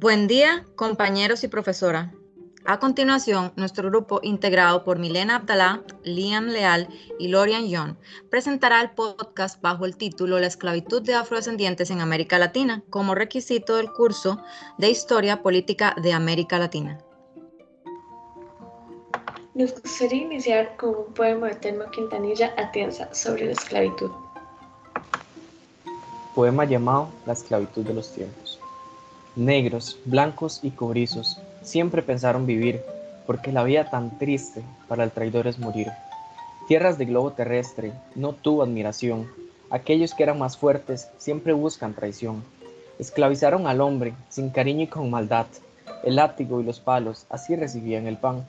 Buen día, compañeros y profesora. A continuación, nuestro grupo, integrado por Milena Abdalá, Liam Leal y Lorian Young, presentará el podcast bajo el título La esclavitud de afrodescendientes en América Latina como requisito del curso de Historia Política de América Latina. Nos gustaría iniciar con un poema de Telmo Quintanilla Atienza sobre la esclavitud. Poema llamado La esclavitud de los tiempos. Negros, blancos y cobrizos siempre pensaron vivir, porque la vida tan triste para el traidor es morir. Tierras de globo terrestre no tuvo admiración. Aquellos que eran más fuertes siempre buscan traición. Esclavizaron al hombre sin cariño y con maldad. El látigo y los palos así recibían el pan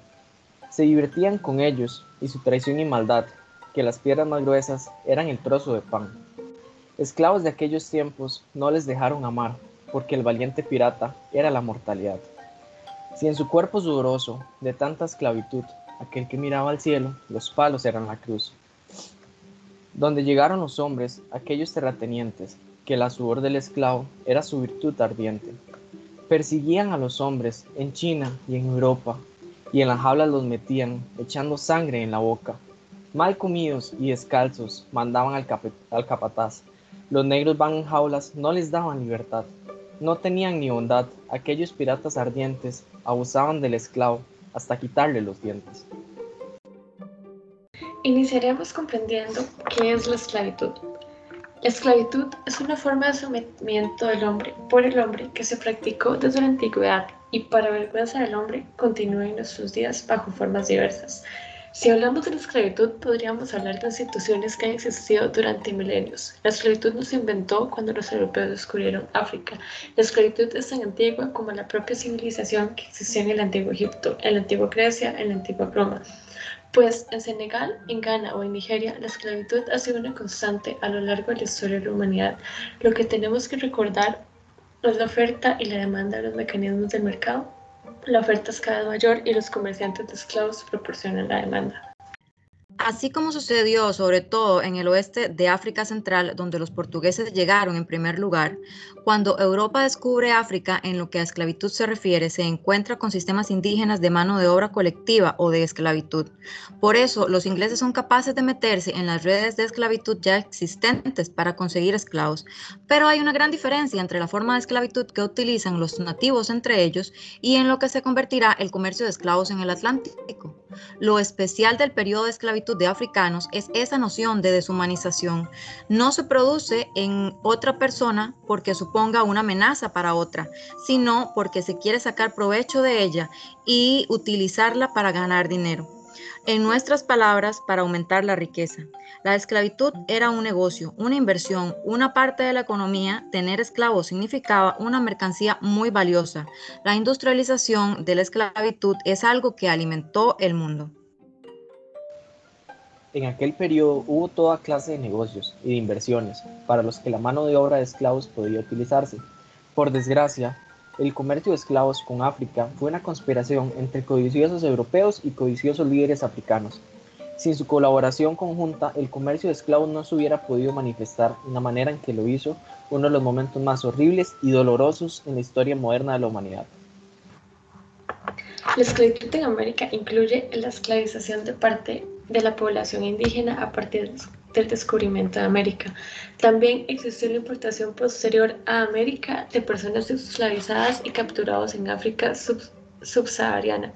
se divertían con ellos y su traición y maldad, que las piedras más gruesas eran el trozo de pan. Esclavos de aquellos tiempos no les dejaron amar, porque el valiente pirata era la mortalidad. Si en su cuerpo sudoroso, de tanta esclavitud, aquel que miraba al cielo, los palos eran la cruz. Donde llegaron los hombres, aquellos terratenientes, que la sudor del esclavo era su virtud ardiente. Persiguían a los hombres en China y en Europa, y en las jaulas los metían, echando sangre en la boca. Mal comidos y descalzos mandaban al, al capataz. Los negros van en jaulas, no les daban libertad. No tenían ni bondad. Aquellos piratas ardientes abusaban del esclavo hasta quitarle los dientes. Iniciaremos comprendiendo qué es la esclavitud. La esclavitud es una forma de sometimiento del hombre por el hombre que se practicó desde la antigüedad y para vergüenza del hombre continúa en nuestros días bajo formas diversas. Si hablamos de la esclavitud, podríamos hablar de instituciones que han existido durante milenios. La esclavitud no se inventó cuando los europeos descubrieron África. La esclavitud es tan antigua como la propia civilización que existía en el antiguo Egipto, en la antigua Grecia, en la antigua Roma. Pues en Senegal, en Ghana o en Nigeria, la esclavitud ha sido una constante a lo largo de la historia de la humanidad. Lo que tenemos que recordar es la oferta y la demanda de los mecanismos del mercado. La oferta es cada vez mayor y los comerciantes de esclavos proporcionan la demanda. Así como sucedió sobre todo en el oeste de África Central, donde los portugueses llegaron en primer lugar, cuando Europa descubre África en lo que a esclavitud se refiere, se encuentra con sistemas indígenas de mano de obra colectiva o de esclavitud. Por eso, los ingleses son capaces de meterse en las redes de esclavitud ya existentes para conseguir esclavos. Pero hay una gran diferencia entre la forma de esclavitud que utilizan los nativos entre ellos y en lo que se convertirá el comercio de esclavos en el Atlántico. Lo especial del periodo de esclavitud de africanos es esa noción de deshumanización. No se produce en otra persona porque suponga una amenaza para otra, sino porque se quiere sacar provecho de ella y utilizarla para ganar dinero. En nuestras palabras, para aumentar la riqueza. La esclavitud era un negocio, una inversión, una parte de la economía. Tener esclavos significaba una mercancía muy valiosa. La industrialización de la esclavitud es algo que alimentó el mundo. En aquel periodo hubo toda clase de negocios y de inversiones para los que la mano de obra de esclavos podía utilizarse. Por desgracia, el comercio de esclavos con África fue una conspiración entre codiciosos europeos y codiciosos líderes africanos. Sin su colaboración conjunta, el comercio de esclavos no se hubiera podido manifestar en la manera en que lo hizo uno de los momentos más horribles y dolorosos en la historia moderna de la humanidad. La esclavitud en América incluye la esclavización de parte de la población indígena a partir del descubrimiento de América. También existió la importación posterior a América de personas esclavizadas y capturados en África subsahariana.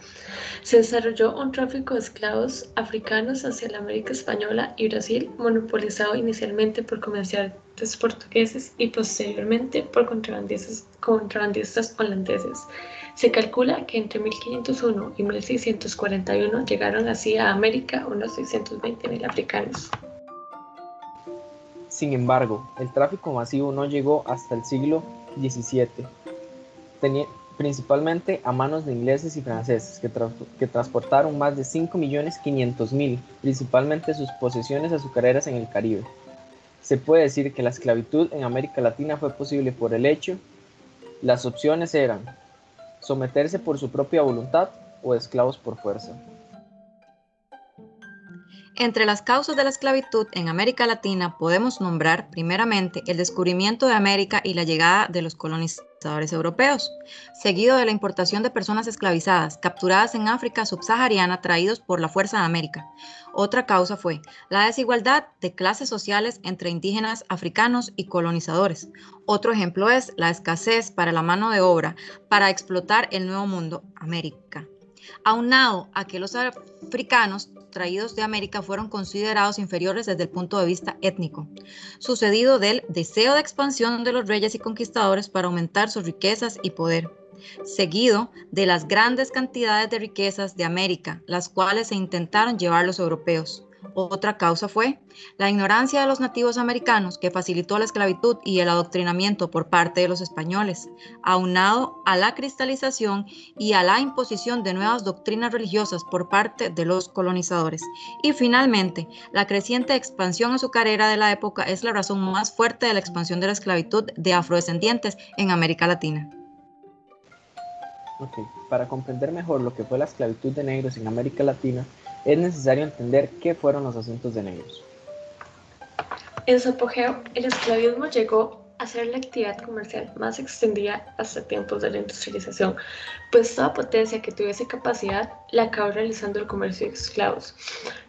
Se desarrolló un tráfico de esclavos africanos hacia la América Española y Brasil, monopolizado inicialmente por comerciantes portugueses y posteriormente por contrabandistas, contrabandistas holandeses. Se calcula que entre 1501 y 1641 llegaron así a América unos 620.000 africanos. Sin embargo, el tráfico masivo no llegó hasta el siglo XVII, principalmente a manos de ingleses y franceses, que, que transportaron más de 5.500.000, principalmente sus posesiones azucareras en el Caribe. Se puede decir que la esclavitud en América Latina fue posible por el hecho, las opciones eran someterse por su propia voluntad o esclavos por fuerza. Entre las causas de la esclavitud en América Latina podemos nombrar primeramente el descubrimiento de América y la llegada de los colonizadores europeos, seguido de la importación de personas esclavizadas capturadas en África subsahariana traídos por la fuerza de América. Otra causa fue la desigualdad de clases sociales entre indígenas africanos y colonizadores. Otro ejemplo es la escasez para la mano de obra para explotar el nuevo mundo, América. Aunado a que los africanos traídos de América fueron considerados inferiores desde el punto de vista étnico, sucedido del deseo de expansión de los reyes y conquistadores para aumentar sus riquezas y poder, seguido de las grandes cantidades de riquezas de América, las cuales se intentaron llevar los europeos, otra causa fue la ignorancia de los nativos americanos que facilitó la esclavitud y el adoctrinamiento por parte de los españoles, aunado a la cristalización y a la imposición de nuevas doctrinas religiosas por parte de los colonizadores. Y finalmente, la creciente expansión azucarera de la época es la razón más fuerte de la expansión de la esclavitud de afrodescendientes en América Latina. Para comprender mejor lo que fue la esclavitud de negros en América Latina, es necesario entender qué fueron los asuntos de negros. En su apogeo, el esclavismo llegó a ser la actividad comercial más extendida hasta tiempos de la industrialización, pues toda potencia que tuviese capacidad la acabó realizando el comercio de esclavos,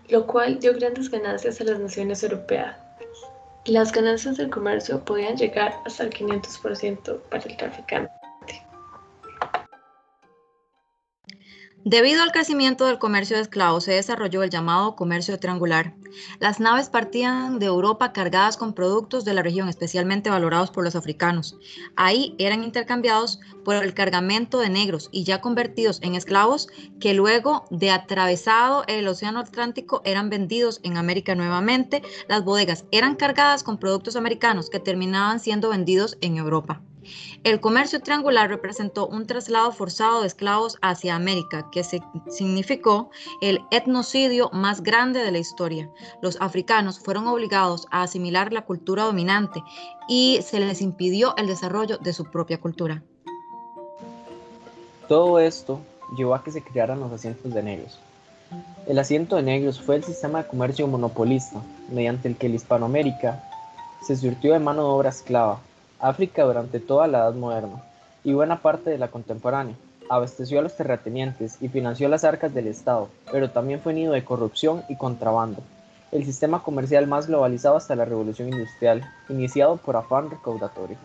lo cual dio grandes ganancias a las naciones europeas. Las ganancias del comercio podían llegar hasta el 500% para el traficante. Debido al crecimiento del comercio de esclavos, se desarrolló el llamado comercio triangular. Las naves partían de Europa cargadas con productos de la región, especialmente valorados por los africanos. Ahí eran intercambiados por el cargamento de negros y ya convertidos en esclavos que luego de atravesado el Océano Atlántico eran vendidos en América nuevamente. Las bodegas eran cargadas con productos americanos que terminaban siendo vendidos en Europa. El comercio triangular representó un traslado forzado de esclavos hacia América, que significó el etnocidio más grande de la historia. Los africanos fueron obligados a asimilar la cultura dominante y se les impidió el desarrollo de su propia cultura. Todo esto llevó a que se crearan los asientos de negros. El asiento de negros fue el sistema de comercio monopolista, mediante el que el Hispanoamérica se surtió de mano de obra esclava África durante toda la Edad Moderna y buena parte de la contemporánea. Abasteció a los terratenientes y financió las arcas del Estado, pero también fue nido de corrupción y contrabando. El sistema comercial más globalizado hasta la Revolución Industrial, iniciado por afán recaudatorio.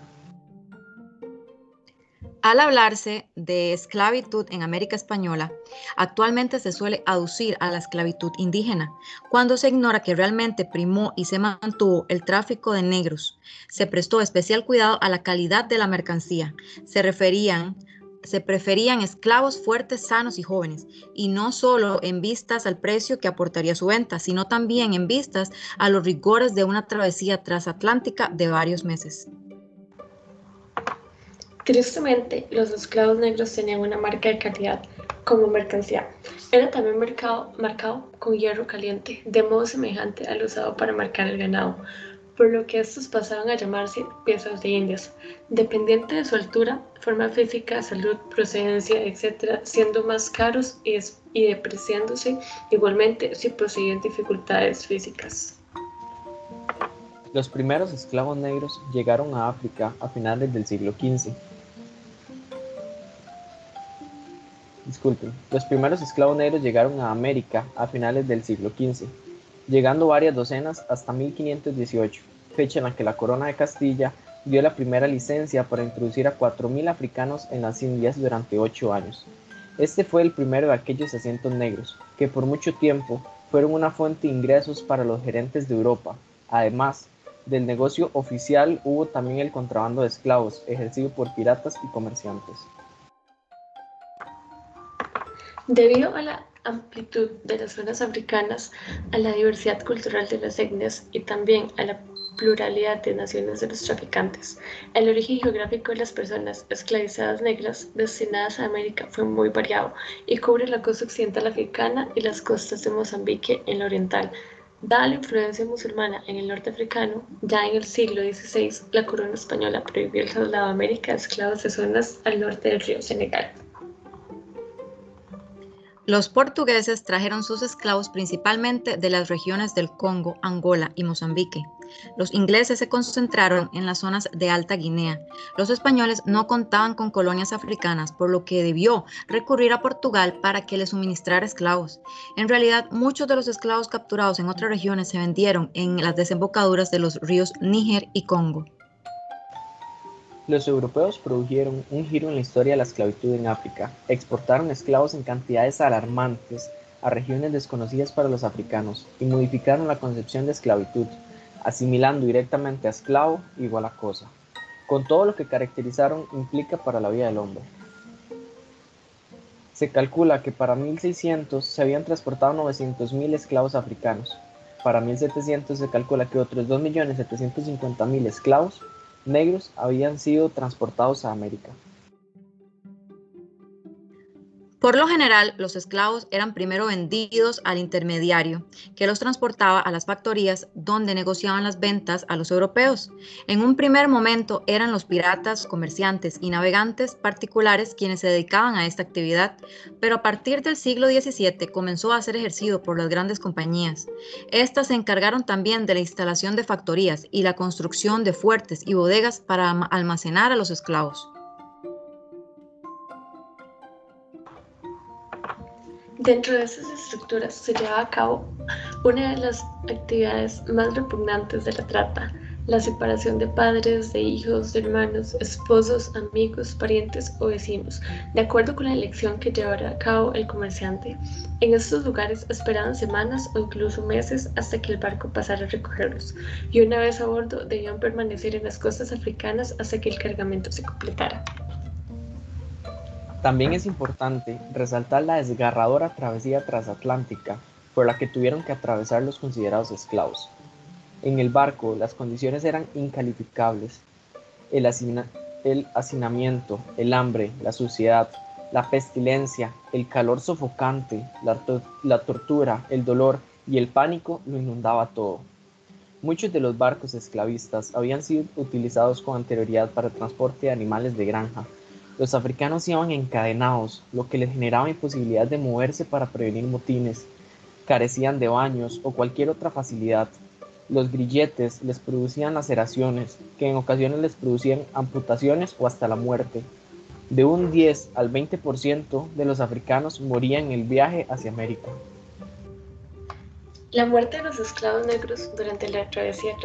Al hablarse de esclavitud en América Española, actualmente se suele aducir a la esclavitud indígena, cuando se ignora que realmente primó y se mantuvo el tráfico de negros. Se prestó especial cuidado a la calidad de la mercancía. Se referían se preferían esclavos fuertes, sanos y jóvenes, y no solo en vistas al precio que aportaría su venta, sino también en vistas a los rigores de una travesía transatlántica de varios meses. Tristemente, los esclavos negros tenían una marca de calidad como mercancía. Era también marcado, con hierro caliente, de modo semejante al usado para marcar el ganado, por lo que estos pasaban a llamarse piezas de indias, dependiente de su altura, forma física, salud, procedencia, etc., siendo más caros y, y depreciándose igualmente si poseían dificultades físicas. Los primeros esclavos negros llegaron a África a finales del siglo XV disculpen, los primeros esclavos negros llegaron a América a finales del siglo XV, llegando varias docenas hasta 1518, fecha en la que la corona de Castilla dio la primera licencia para introducir a 4.000 africanos en las Indias durante ocho años. Este fue el primero de aquellos asientos negros, que por mucho tiempo fueron una fuente de ingresos para los gerentes de Europa. Además del negocio oficial hubo también el contrabando de esclavos, ejercido por piratas y comerciantes. Debido a la amplitud de las zonas africanas, a la diversidad cultural de las etnias y también a la pluralidad de naciones de los traficantes. El origen geográfico de las personas esclavizadas negras destinadas a América fue muy variado y cubre la costa occidental africana y las costas de Mozambique en la oriental. Dada la influencia musulmana en el norte africano, ya en el siglo XVI la corona española prohibió el traslado a América de esclavos de zonas al norte del río Senegal. Los portugueses trajeron sus esclavos principalmente de las regiones del Congo, Angola y Mozambique. Los ingleses se concentraron en las zonas de Alta Guinea. Los españoles no contaban con colonias africanas, por lo que debió recurrir a Portugal para que le suministrara esclavos. En realidad, muchos de los esclavos capturados en otras regiones se vendieron en las desembocaduras de los ríos Níger y Congo. Los europeos produjeron un giro en la historia de la esclavitud en África. Exportaron esclavos en cantidades alarmantes a regiones desconocidas para los africanos y modificaron la concepción de esclavitud, asimilando directamente a esclavo igual a cosa, con todo lo que caracterizaron implica para la vida del hombre. Se calcula que para 1600 se habían transportado 900.000 esclavos africanos. Para 1700 se calcula que otros 2.750.000 esclavos negros habían sido transportados a América. Por lo general, los esclavos eran primero vendidos al intermediario, que los transportaba a las factorías donde negociaban las ventas a los europeos. En un primer momento eran los piratas, comerciantes y navegantes particulares quienes se dedicaban a esta actividad, pero a partir del siglo XVII comenzó a ser ejercido por las grandes compañías. Estas se encargaron también de la instalación de factorías y la construcción de fuertes y bodegas para almacenar a los esclavos. Dentro de esas estructuras se llevaba a cabo una de las actividades más repugnantes de la trata, la separación de padres, de hijos, de hermanos, esposos, amigos, parientes o vecinos, de acuerdo con la elección que llevara a cabo el comerciante. En estos lugares esperaban semanas o incluso meses hasta que el barco pasara a recogerlos, y una vez a bordo debían permanecer en las costas africanas hasta que el cargamento se completara. También es importante resaltar la desgarradora travesía transatlántica por la que tuvieron que atravesar los considerados esclavos. En el barco las condiciones eran incalificables. El, el hacinamiento, el hambre, la suciedad, la pestilencia, el calor sofocante, la, tortura, el dolor y el pánico lo inundaba todo. Muchos de los barcos esclavistas habían sido utilizados con anterioridad para transporte de animales de granja, los africanos iban encadenados, lo que les generaba imposibilidad de moverse para prevenir motines, carecían de baños o cualquier otra facilidad. Los grilletes les producían laceraciones, que en ocasiones les producían amputaciones o hasta la muerte. De un 10 al 20% de los africanos morían en el viaje hacia América. La muerte de los esclavos negros durante la travesía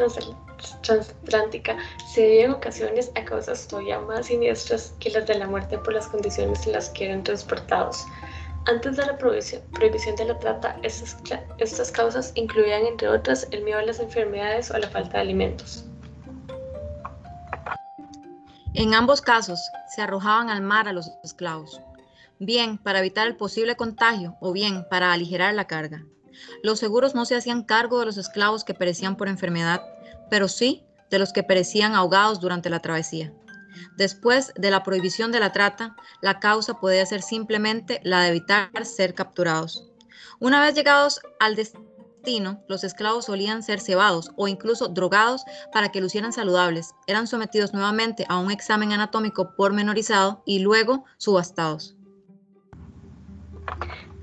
transatlántica se dio en ocasiones a causas todavía más siniestras que las de la muerte por las condiciones en las que eran transportados. Antes de la prohibición de la trata, estas, estas causas incluían, entre otras, el miedo a las enfermedades o a la falta de alimentos. En ambos casos, se arrojaban al mar a los esclavos, bien para evitar el posible contagio o bien para aligerar la carga. Los seguros no se hacían cargo de los esclavos que perecían por enfermedad, pero sí de los que perecían ahogados durante la travesía. Después de la prohibición de la trata, la causa podía ser simplemente la de evitar ser capturados. Una vez llegados al destino, los esclavos solían ser cebados o incluso drogados para que lucieran saludables. Eran sometidos nuevamente a un examen anatómico pormenorizado y luego subastados.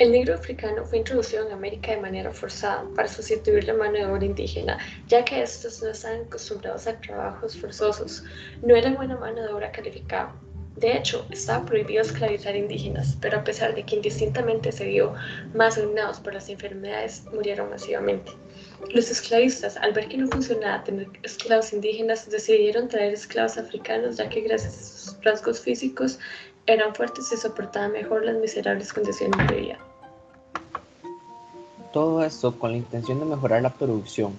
El negro africano fue introducido en América de manera forzada para sustituir la mano de obra indígena, ya que estos no estaban acostumbrados a trabajos forzosos, no eran buena mano de obra calificada. De hecho, estaba prohibido esclavizar indígenas, pero a pesar de que indistintamente se vio más dañados por las enfermedades, murieron masivamente. Los esclavistas, al ver que no funcionaba tener esclavos indígenas, decidieron traer esclavos africanos, ya que gracias a sus rasgos físicos eran fuertes y soportaban mejor las miserables condiciones de vida. Todo esto con la intención de mejorar la producción.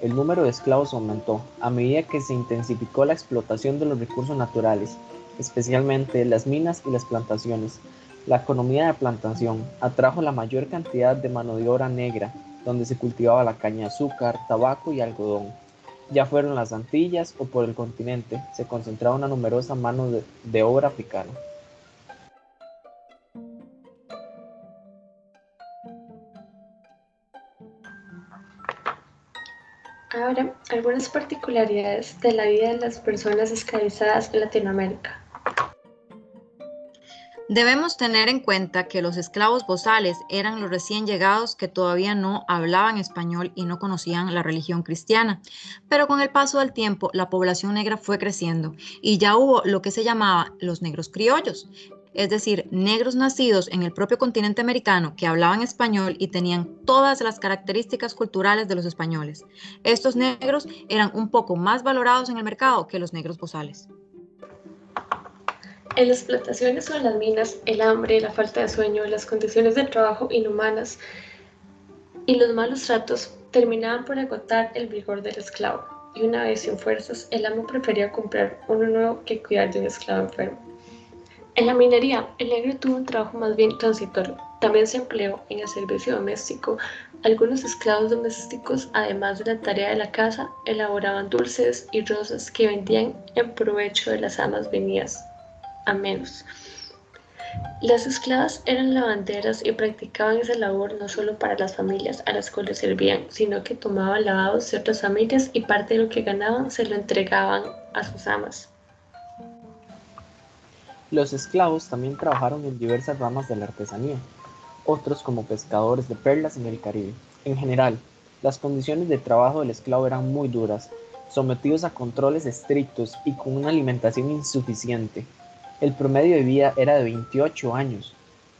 El número de esclavos aumentó a medida que se intensificó la explotación de los recursos naturales, especialmente las minas y las plantaciones. La economía de plantación atrajo la mayor cantidad de mano de obra negra, donde se cultivaba la caña de azúcar, tabaco y algodón. Ya fueron las Antillas o por el continente, se concentraba una numerosa mano de, de obra africana. Ahora, algunas particularidades de la vida de las personas esclavizadas en Latinoamérica. Debemos tener en cuenta que los esclavos bozales eran los recién llegados que todavía no hablaban español y no conocían la religión cristiana, pero con el paso del tiempo la población negra fue creciendo y ya hubo lo que se llamaba los negros criollos, es decir, negros nacidos en el propio continente americano que hablaban español y tenían todas las características culturales de los españoles. Estos negros eran un poco más valorados en el mercado que los negros bozales. En las plantaciones o en las minas, el hambre, la falta de sueño, las condiciones de trabajo inhumanas y los malos tratos terminaban por agotar el vigor del esclavo, y una vez sin fuerzas, el amo prefería comprar uno nuevo que cuidar de un esclavo enfermo. En la minería, el negro tuvo un trabajo más bien transitorio. También se empleó en el servicio doméstico. Algunos esclavos domésticos, además de la tarea de la casa, elaboraban dulces y rosas que vendían en provecho de las amas venidas a menos. Las esclavas eran lavanderas y practicaban esa labor no solo para las familias a las cuales servían, sino que tomaban lavados ciertas familias y parte de lo que ganaban se lo entregaban a sus amas. Los esclavos también trabajaron en diversas ramas de la artesanía, otros como pescadores de perlas en el Caribe. En general, las condiciones de trabajo del esclavo eran muy duras, sometidos a controles estrictos y con una alimentación insuficiente. El promedio de vida era de 28 años.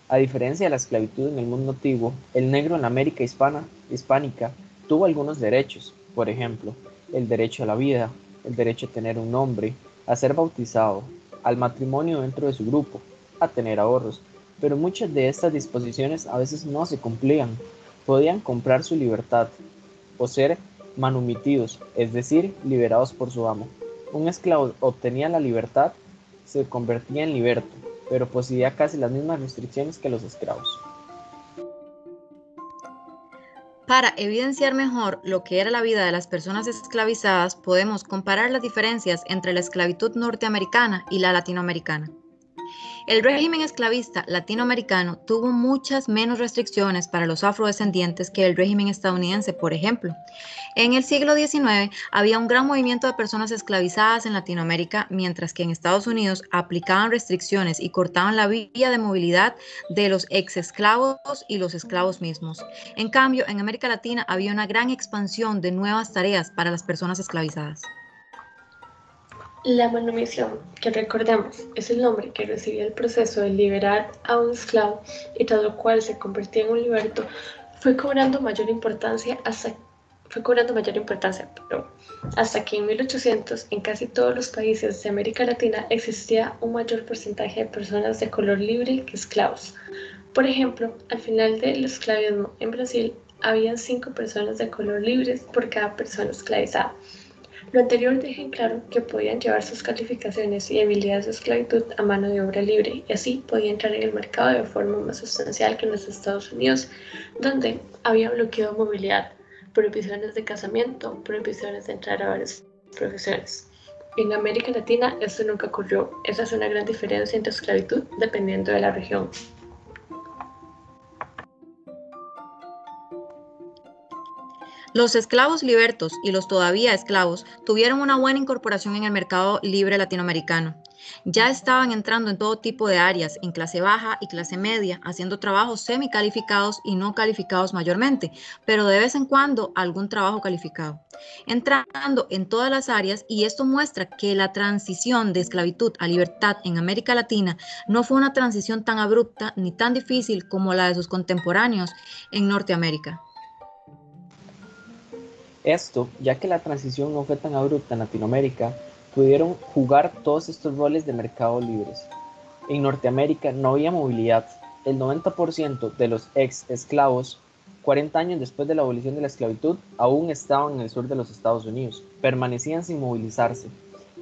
A diferencia de la esclavitud en el mundo antiguo, el negro en la América hispana, hispánica tuvo algunos derechos, por ejemplo, el derecho a la vida, el derecho a tener un nombre, a ser bautizado, al matrimonio dentro de su grupo, a tener ahorros, pero muchas de estas disposiciones a veces no se cumplían. Podían comprar su libertad o ser manumitidos, es decir, liberados por su amo. Un esclavo obtenía la libertad se convertía en liberto, pero poseía casi las mismas restricciones que los esclavos. Para evidenciar mejor lo que era la vida de las personas esclavizadas, podemos comparar las diferencias entre la esclavitud norteamericana y la latinoamericana. El régimen esclavista latinoamericano tuvo muchas menos restricciones para los afrodescendientes que el régimen estadounidense, por ejemplo. En el siglo XIX había un gran movimiento de personas esclavizadas en Latinoamérica, mientras que en Estados Unidos aplicaban restricciones y cortaban la vía de movilidad de los ex esclavos y los esclavos mismos. En cambio, en América Latina había una gran expansión de nuevas tareas para las personas esclavizadas. La manumisión, que recordemos es el nombre que recibía el proceso de liberar a un esclavo y tras lo cual se convertía en un liberto, fue cobrando mayor importancia hasta fue cobrando mayor importancia, pero hasta que en 1800 en casi todos los países de América Latina existía un mayor porcentaje de personas de color libre que esclavos. Por ejemplo, al final del esclavismo en Brasil habían cinco personas de color libres por cada persona esclavizada. Lo anterior deja en claro que podían llevar sus calificaciones y habilidades de esclavitud a mano de obra libre y así podían entrar en el mercado de forma más sustancial que en los Estados Unidos, donde había bloqueo de movilidad, prohibiciones de casamiento, prohibiciones de entrar a varias profesiones. En América Latina esto nunca ocurrió. Esa es una gran diferencia entre esclavitud dependiendo de la región. Los esclavos libertos y los todavía esclavos tuvieron una buena incorporación en el mercado libre latinoamericano. Ya estaban entrando en todo tipo de áreas, en clase baja y clase media, haciendo trabajos semicalificados y no calificados mayormente, pero de vez en cuando algún trabajo calificado. Entrando en todas las áreas y esto muestra que la transición de esclavitud a libertad en América Latina no fue una transición tan abrupta ni tan difícil como la de sus contemporáneos en Norteamérica. Esto, ya que la transición no fue tan abrupta en Latinoamérica, pudieron jugar todos estos roles de mercado libres. En Norteamérica no había movilidad. El 90% de los ex esclavos, 40 años después de la abolición de la esclavitud, aún estaban en el sur de los Estados Unidos. Permanecían sin movilizarse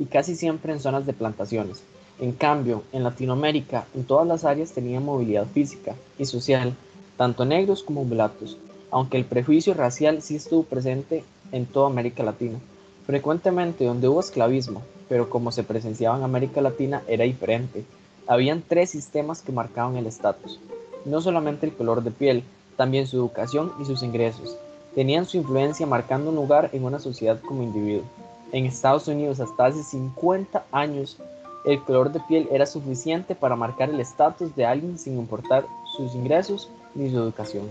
y casi siempre en zonas de plantaciones. En cambio, en Latinoamérica, en todas las áreas tenían movilidad física y social, tanto negros como mulatos, aunque el prejuicio racial sí estuvo presente en toda América Latina. Frecuentemente donde hubo esclavismo, pero como se presenciaba en América Latina era diferente. Habían tres sistemas que marcaban el estatus. No solamente el color de piel, también su educación y sus ingresos. Tenían su influencia marcando un lugar en una sociedad como individuo. En Estados Unidos hasta hace 50 años el color de piel era suficiente para marcar el estatus de alguien sin importar sus ingresos ni su educación.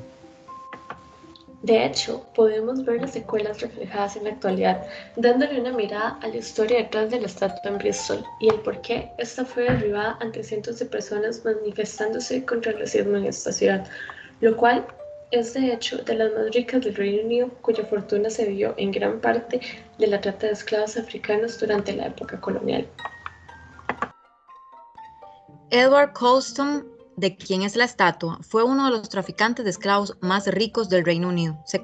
De hecho, podemos ver las secuelas reflejadas en la actualidad, dándole una mirada a la historia detrás de la estatua en Bristol y el por qué esta fue derribada ante cientos de personas manifestándose contra el racismo en esta ciudad, lo cual es de hecho de las más ricas del Reino Unido, cuya fortuna se vio en gran parte de la trata de esclavos africanos durante la época colonial. Edward Colston de quien es la estatua, fue uno de los traficantes de esclavos más ricos del Reino Unido. Se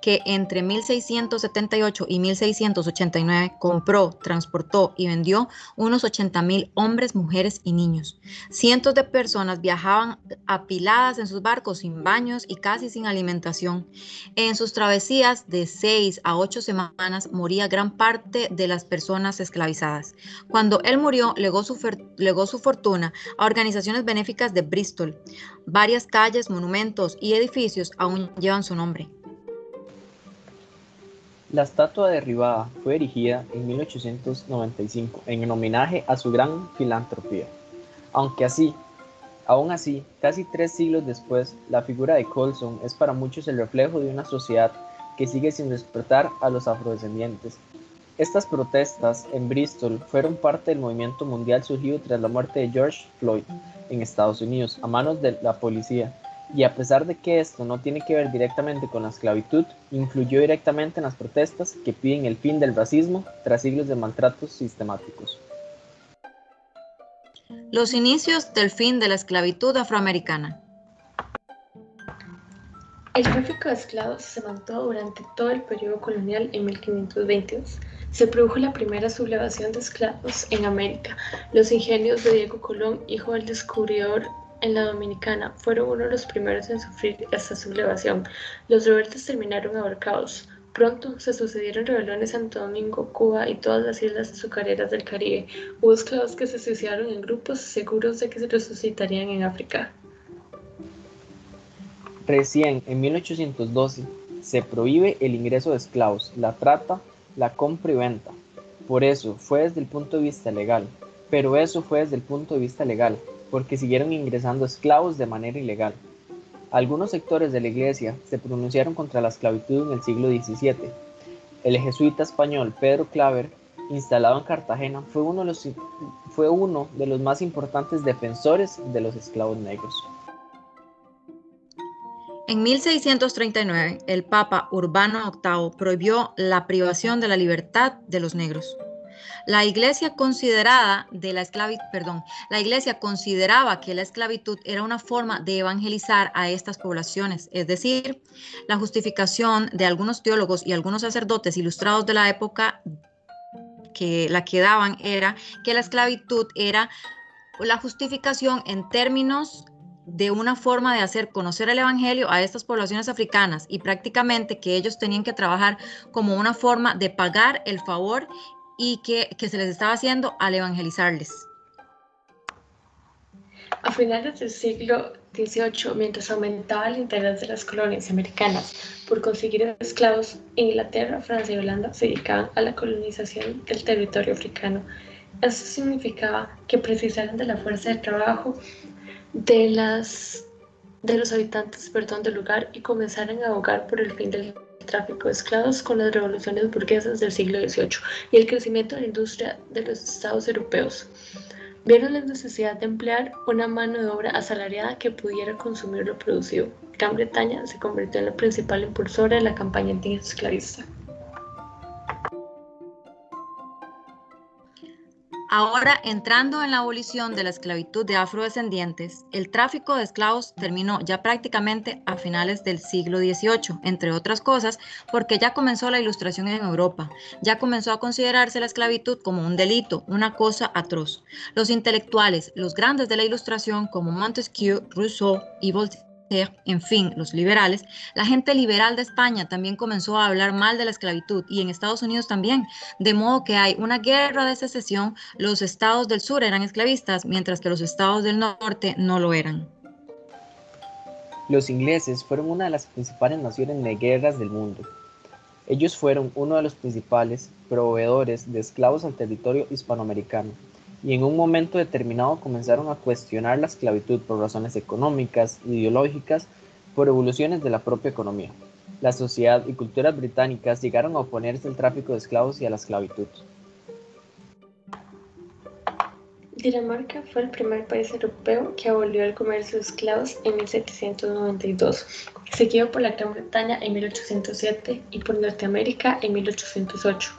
que entre 1678 y 1689 compró, transportó y vendió unos 80 mil hombres, mujeres y niños. Cientos de personas viajaban apiladas en sus barcos sin baños y casi sin alimentación. En sus travesías de seis a ocho semanas moría gran parte de las personas esclavizadas. Cuando él murió, legó legó su fortuna a organizaciones benéficas de Bristol. Varias calles, monumentos y edificios aún llevan su nombre. La estatua derribada fue erigida en 1895 en homenaje a su gran filantropía. Aunque así, aún así, casi tres siglos después, la figura de Colson es para muchos el reflejo de una sociedad que sigue sin despertar a los afrodescendientes. Estas protestas en Bristol fueron parte del movimiento mundial surgido tras la muerte de George Floyd en Estados Unidos a manos de la policía y a pesar de que esto no tiene que ver directamente con la esclavitud, influyó directamente en las protestas que piden el fin del racismo tras siglos de maltratos sistemáticos. Los inicios del fin de la esclavitud afroamericana. El tráfico de esclavos se mantuvo durante todo el periodo colonial en 1522. Se produjo la primera sublevación de esclavos en América. Los ingenios de Diego Colón, hijo del descubridor en la Dominicana fueron uno de los primeros en sufrir esta sublevación. Los rebeldes terminaron ahorcados. Pronto se sucedieron rebeliones en Santo Domingo, Cuba y todas las islas azucareras del Caribe. Hubo esclavos que se suicidaron en grupos seguros de que se resucitarían en África. Recién en 1812 se prohíbe el ingreso de esclavos, la trata, la compra y venta. Por eso fue desde el punto de vista legal, pero eso fue desde el punto de vista legal porque siguieron ingresando esclavos de manera ilegal. Algunos sectores de la iglesia se pronunciaron contra la esclavitud en el siglo XVII. El jesuita español Pedro Claver, instalado en Cartagena, fue uno de los, más importantes defensores de los esclavos negros. En 1639, el Papa Urbano VIII prohibió la privación de la libertad de los negros. La iglesia considerada de la esclavitud, perdón, la iglesia consideraba que la esclavitud era una forma de evangelizar a estas poblaciones, es decir, la justificación de algunos teólogos y algunos sacerdotes ilustrados de la época que la que daban era que la esclavitud era la justificación en términos de una forma de hacer conocer el Evangelio a estas poblaciones africanas y prácticamente que ellos tenían que trabajar como una forma de pagar el favor y que, se les estaba haciendo al evangelizarles. A finales del siglo XVIII, mientras aumentaba el interés de las colonias americanas por conseguir esclavos, Inglaterra, Francia y Holanda se dedicaban a la colonización del territorio africano. Eso significaba que precisaran de la fuerza de trabajo de, las, de los habitantes perdón, del lugar y comenzaran a abogar por el fin del tráfico de esclavos con las revoluciones burguesas del siglo XVIII y el crecimiento de la industria de los estados europeos. Vieron la necesidad de emplear una mano de obra asalariada que pudiera consumir lo producido. Gran Bretaña se convirtió en la principal impulsora de la campaña anti-esclavista. Ahora, entrando en la abolición de la esclavitud de afrodescendientes, el tráfico de esclavos terminó ya prácticamente a finales del siglo XVIII, entre otras cosas, porque ya comenzó la ilustración en Europa, ya comenzó a considerarse la esclavitud como un delito, una cosa atroz. Los intelectuales, los grandes de la ilustración como Montesquieu, Rousseau y Voltaire, en fin, los liberales, la gente liberal de España también comenzó a hablar mal de la esclavitud y en Estados Unidos también, de modo que hay una guerra de secesión, los estados del sur eran esclavistas, mientras que los estados del norte no lo eran. Los ingleses fueron una de las principales naciones de guerras del mundo. Ellos fueron uno de los principales proveedores de esclavos al territorio hispanoamericano y en un momento determinado comenzaron a cuestionar la esclavitud por razones económicas, ideológicas, por evoluciones de la propia economía. La sociedad y culturas británicas llegaron a oponerse al tráfico de esclavos y a la esclavitud. Dinamarca fue el primer país europeo que abolió el comercio de esclavos en 1792, seguido por la Gran Bretaña en 1807 y por Norteamérica en 1808.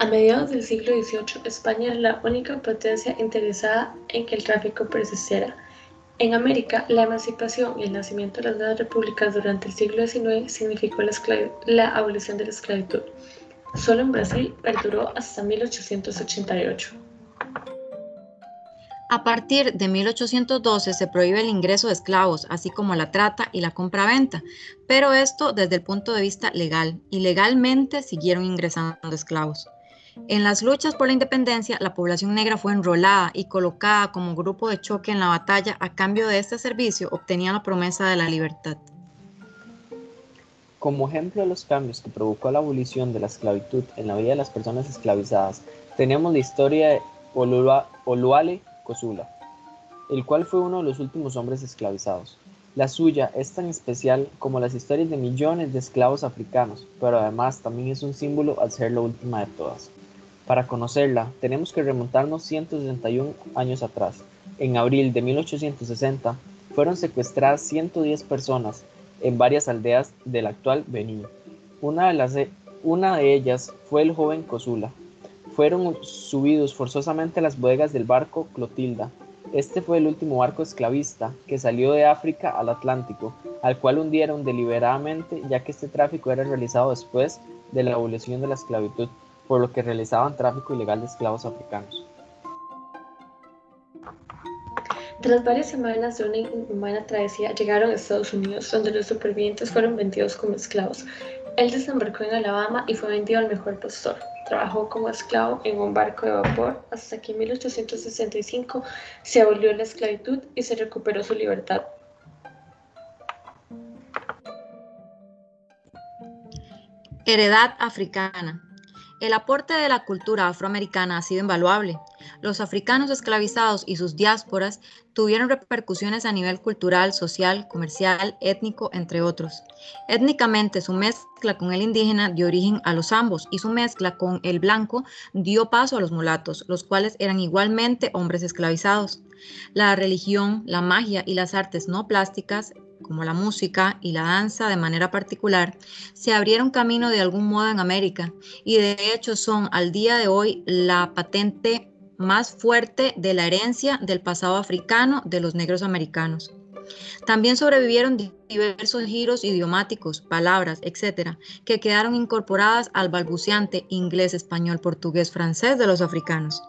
A mediados del siglo XVIII, España era la única potencia interesada en que el tráfico persistiera. En América, la emancipación y el nacimiento de las nuevas repúblicas durante el siglo XIX significó la, abolición de la esclavitud. Solo en Brasil perduró hasta 1888. A partir de 1812 se prohíbe el ingreso de esclavos, así como la trata y la compra-venta, pero esto desde el punto de vista legal. Ilegalmente siguieron ingresando esclavos. En las luchas por la independencia, la población negra fue enrolada y colocada como grupo de choque en la batalla. A cambio de este servicio, obtenían la promesa de la libertad. Como ejemplo de los cambios que provocó la abolición de la esclavitud en la vida de las personas esclavizadas, tenemos la historia de Oluale Cosula, el cual fue uno de los últimos hombres esclavizados. La suya es tan especial como las historias de millones de esclavos africanos, pero además también es un símbolo al ser la última de todas. Para conocerla, tenemos que remontarnos 161 años atrás. En abril de 1860 fueron secuestradas 110 personas en varias aldeas del actual Benín. Una de, las, una de ellas fue el joven Cosula, fueron subidos forzosamente a las bodegas del barco Clotilda. Este fue el último barco esclavista que salió de África al Atlántico, al cual hundieron deliberadamente ya que este tráfico era realizado después de la abolición de la esclavitud, por lo que realizaban tráfico ilegal de esclavos africanos. Tras varias semanas de una inhumana travesía, llegaron a Estados Unidos, donde los supervivientes fueron vendidos como esclavos. Él desembarcó en Alabama y fue vendido al mejor postor. Trabajó como esclavo en un barco de vapor hasta que en 1865 se abolió la esclavitud y se recuperó su libertad. Heredad africana. El aporte de la cultura afroamericana ha sido invaluable. Los africanos esclavizados y sus diásporas tuvieron repercusiones a nivel cultural, social, comercial, étnico, entre otros. Étnicamente, su mezcla con el indígena dio origen a los ambos y su mezcla con el blanco dio paso a los mulatos, los cuales eran igualmente hombres esclavizados. La religión, la magia y las artes no plásticas como la música y la danza de manera particular, se abrieron camino de algún modo en América y de hecho son al día de hoy la patente más fuerte de la herencia del pasado africano de los negros americanos. También sobrevivieron diversos giros idiomáticos, palabras, etcétera, que quedaron incorporadas al balbuceante inglés, español, portugués, francés de los africanos,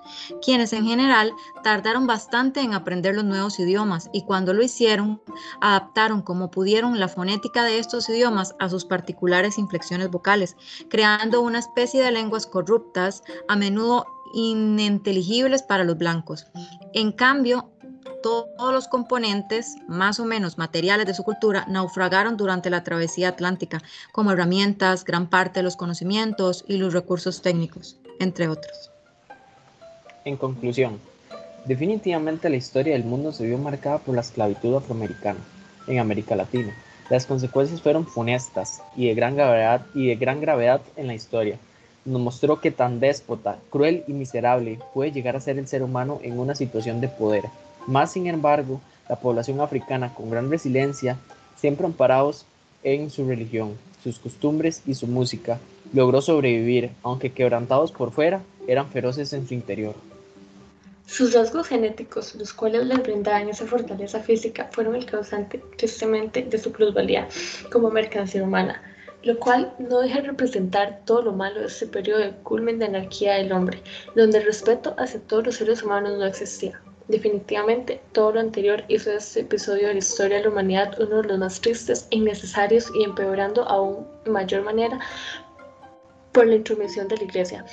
quienes en general tardaron bastante en aprender los nuevos idiomas y cuando lo hicieron, adaptaron como pudieron la fonética de estos idiomas a sus particulares inflexiones vocales, creando una especie de lenguas corruptas, a menudo ininteligibles para los blancos. En cambio, todos los componentes más o menos materiales de su cultura naufragaron durante la travesía atlántica, como herramientas, gran parte de los conocimientos y los recursos técnicos, entre otros. En conclusión, definitivamente la historia del mundo se vio marcada por la esclavitud afroamericana en América Latina. Las consecuencias fueron funestas y de gran gravedad, y de gran gravedad en la historia nos mostró que tan déspota, cruel y miserable puede llegar a ser el ser humano en una situación de poder. Más sin embargo, la población africana con gran resiliencia, siempre amparados en su religión, sus costumbres y su música, logró sobrevivir, aunque quebrantados por fuera, eran feroces en su interior. Sus rasgos genéticos, los cuales les brindaban esa fortaleza física, fueron el causante tristemente de su plusvalía como mercancía humana lo cual no deja de representar todo lo malo de este periodo de culmen de anarquía del hombre, donde el respeto hacia todos los seres humanos no existía. Definitivamente, todo lo anterior hizo este episodio de la historia de la humanidad uno de los más tristes, innecesarios y empeorando aún mayor manera por la intromisión de la Iglesia,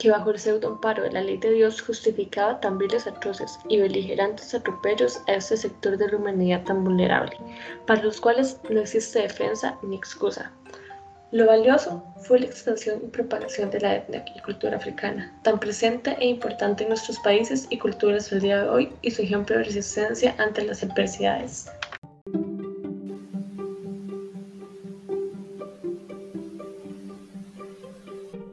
que bajo el pseudo amparo de la ley de Dios justificaba tan viles atroces y beligerantes atropellos a este sector de la humanidad tan vulnerable, para los cuales no existe defensa ni excusa. Lo valioso fue la extensión y propagación de la etnia y cultura africana, tan presente e importante en nuestros países y culturas el día de hoy, y su ejemplo de resistencia ante las adversidades.